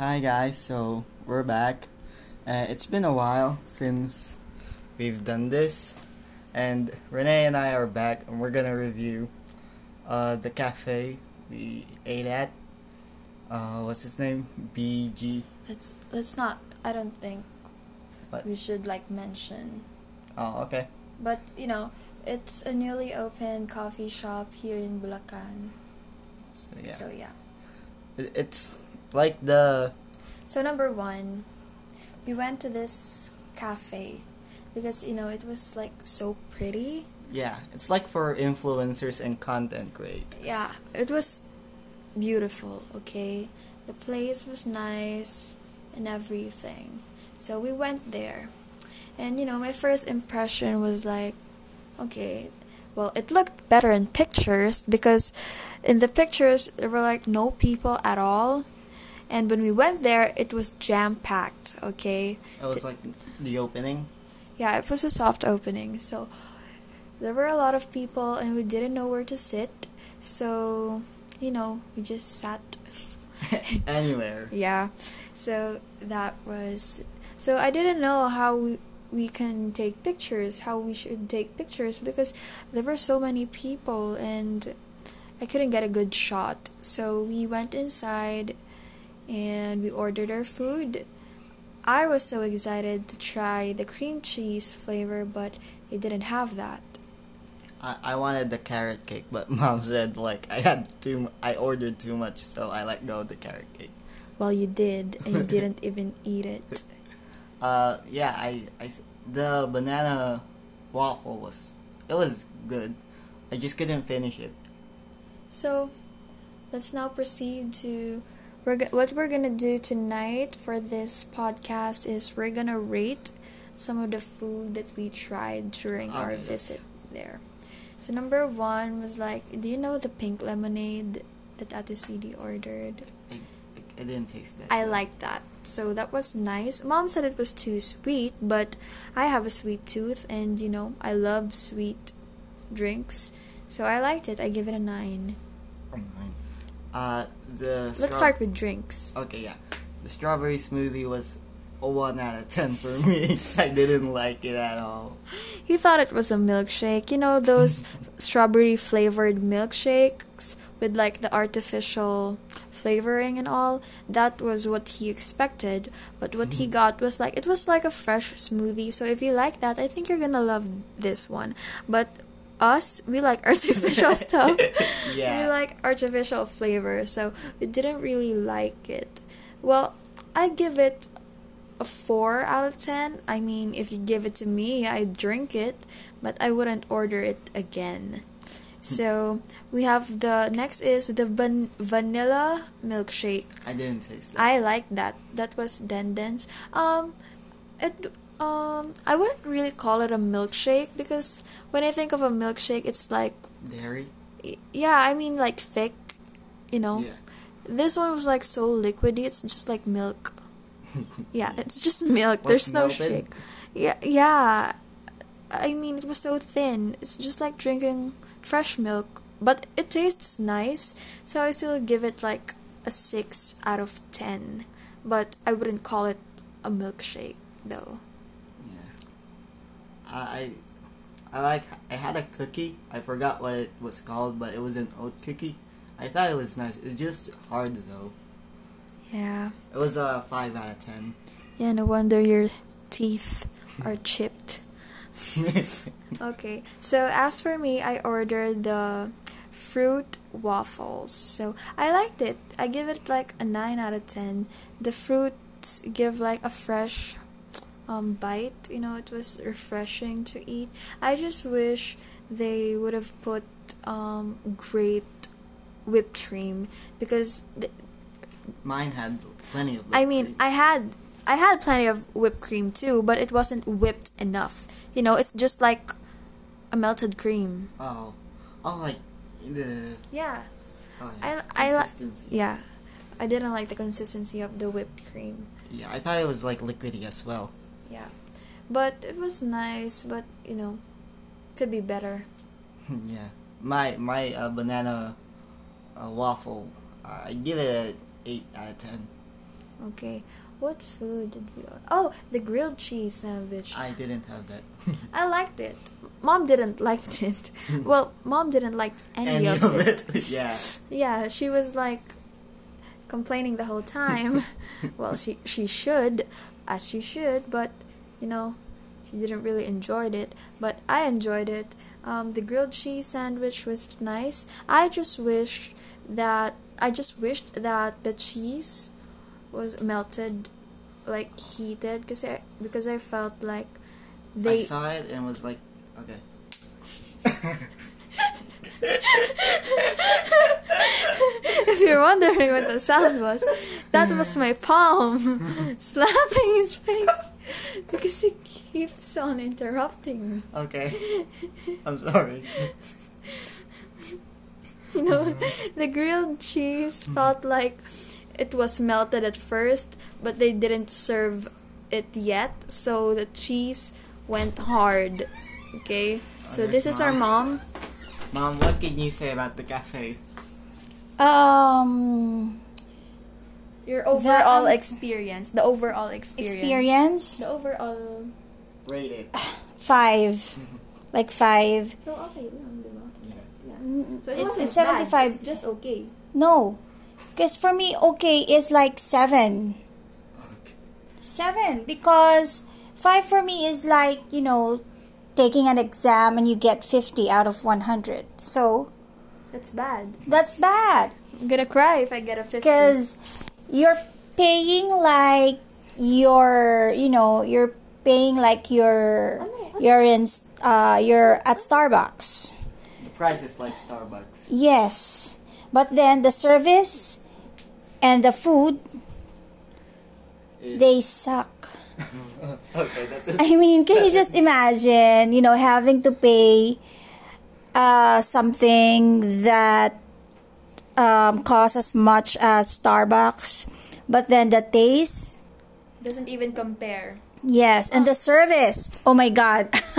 Hi guys, so we're back. Uh, it's been a while since we've done this, and Renee and I are back, and we're gonna review uh, the cafe we ate at. Uh, what's his name? BG. Let's let's not. I don't think What? we should like mention. Oh, okay. But you know, it's a newly opened coffee shop here in Bulacan. So yeah, So yeah. It, it's like the So number one, we went to this cafe because you know it was like so pretty. yeah, it's like for influencers and content creators. Yeah, it was beautiful. Okay, the place was nice and everything. So we went there, and you know my first impression was like, okay, well it looked better in pictures because in the pictures there were like no people at all, and when we went there it was jam packed. Okay, It was like the opening. yeah, it was a soft opening, so there were a lot of people and we didn't know where to sit. So, you know, we just sat. Anywhere. Yeah. So that was so I didn't know how we we can take pictures, how we should take pictures because there were so many people and I couldn't get a good shot. So we went inside and we ordered our food. I was so excited to try the cream cheese flavor, but it didn't have that. I, I wanted the carrot cake, but mom said like I had too m- I ordered too much, so I let go of the carrot cake. Well, you did, and you didn't even eat it. Uh, yeah, I, I the banana waffle was it was good. I just couldn't finish it. So, let's now proceed to we're go- what we're gonna do tonight for this podcast is we're gonna rate some of the food that we tried during our Okay, visit there. So number one was like, do you know the pink lemonade that Ate CD ordered? I, I, I didn't taste that. I like that. So that was nice. Mom said it was too sweet, but I have a sweet tooth and you know, I love sweet drinks. So I liked it. I give it a 9. Uh, the Let's start with drinks. Okay, yeah, the strawberry smoothie was a one out of ten for me. I didn't like it at all. He thought it was a milkshake. You know those strawberry flavored milkshakes with like the artificial flavoring and all. That was what he expected, but what he got was like it was like a fresh smoothie. So if you like that, I think you're to love this one. But us, we like artificial stuff. Yeah. We like artificial flavor, so we didn't really like it. Well, I give it a 4 out of 10. I mean, if you give it to me, I'd drink it, but I wouldn't order it again. So, we have the next is the van- vanilla milkshake. I didn't taste that. I like that. That was Denden's. Um, it um I wouldn't really call it a milkshake because when I think of a milkshake, it's like Dairy. yeah, I mean like thick, you know. Yeah. This one was like so liquidy. It's just like milk. Yeah, it's just milk. There's no melted? shake. Yeah, yeah. I mean, it was so thin. It's just like drinking fresh milk, but it tastes nice. So I still give it like a 6 out of 10. But I wouldn't call it a milkshake though. I I like I had a cookie. I forgot what it was called, but it was an oat cookie. I thought it was nice. It's just hard though. Yeah. It was a five out of ten. Yeah, no wonder your teeth are chipped. Okay, so as for me, I ordered the fruit waffles. So I liked it. I give it like a 9 out of 10. The fruits give like a fresh um, bite. You know, it was refreshing to eat. I just wish they would have put um, great whipped cream because th- Mine had plenty of. I mean, cream. I had I had plenty of whipped cream too, but it wasn't whipped enough. You know, it's just like a melted cream. Oh, oh, like the. Yeah. Oh, I- yeah. I li- Yeah. I didn't like the consistency of the whipped cream. Yeah, I thought it was like liquidy as well. Yeah. But it was nice, but you know, could be better. yeah, my my uh, banana uh, waffle. Uh, I give it a eight out of ten. Okay. What food did we order? Oh, the grilled cheese sandwich. I didn't have that. I liked it. Mom didn't like it. well, mom didn't like any, Any of, of it. it? yeah. Yeah, she was like complaining the whole time. well, she she should, as she should, but you know, she didn't really enjoy it. But I enjoyed it. Um, the grilled cheese sandwich was nice. I just wish that I just wished that the cheese was melted, like heated, cause I, because I felt like I they saw it and was like, okay. if you're wondering what the sound was, that was my palm slapping his face because he keeps on interrupting me. okay. I'm sorry. You know, the grilled cheese felt like it was melted at first, but they didn't serve it yet, so the cheese went hard. Okay, so there's this is our mom. Mom, what can you say about the cafe? Um, Your overall experience, the overall experience, experience the overall. Rate it. five, like five. So okay lang, di ba? Mm, So it It's, wasn't it's bad, seventy-five. It's just okay. No, because for me, okay is like seven. Seven because five for me is like you know taking an exam and you get fifty out of one hundred. So That's bad. that's bad. I'm gonna cry if I get a 50. because you're paying like you're you know you're paying like you're you're in uh you're at Starbucks The price is like Starbucks. yes but then the service and the food Is- they suck okay, that's it. I mean can you just imagine you know having to pay uh something that um costs as much as Starbucks but then the taste doesn't even compare. Yes, and the service. Oh my god.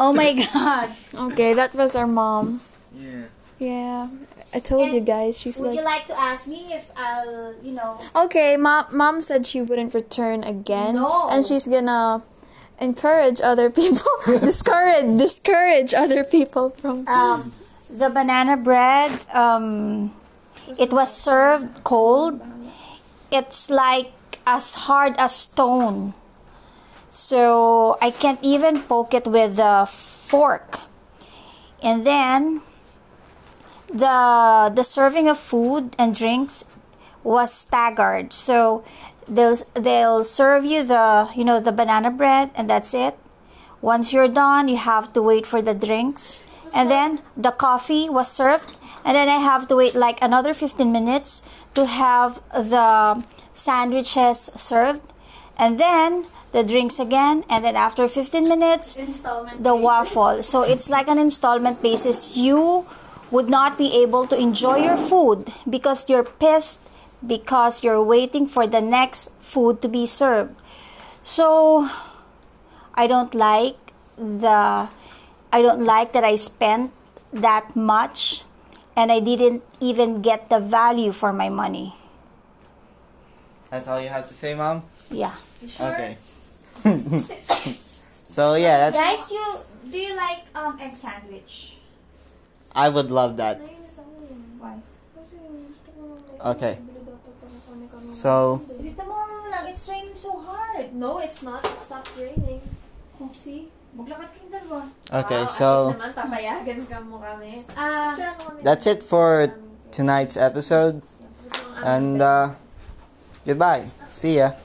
oh my god. Okay, that was our mom. Yeah. Yeah, I told you guys. She's Would like, you like to ask me if I'll, you know, okay, mom. Mom said she wouldn't return again, No. and she's gonna encourage other people, discourage, discourage other people from. um the banana bread um it was served cold. It's like as hard as stone. So I can't even poke it with a fork. And then the the serving of food and drinks was staggered. So they'll they'll serve you the you know the banana bread and that's it. Once you're done, you have to wait for the drinks. And then the coffee was served and then I have to wait like another 15 minutes to have the sandwiches served and then the drinks again and then after 15 minutes the waffle. So it's like an installment basis. You would not be able to enjoy your food because you're pissed because you're waiting for the next food to be served. So I don't like the I don't like that I spent that much and I didn't even get the value for my money. That's all you have to say, Mom? Yeah. Okay. so yeah, that's Guys, you do you like um egg sandwich? I would love that. Why? Okay. So it's raining so hard. No, it's not. It stopped raining. See? Maglakat kang dalawa. okay, Wow, so asik naman, papayagan ka mo kami. Ah, that's it for tonight's episode. And uh goodbye. See ya.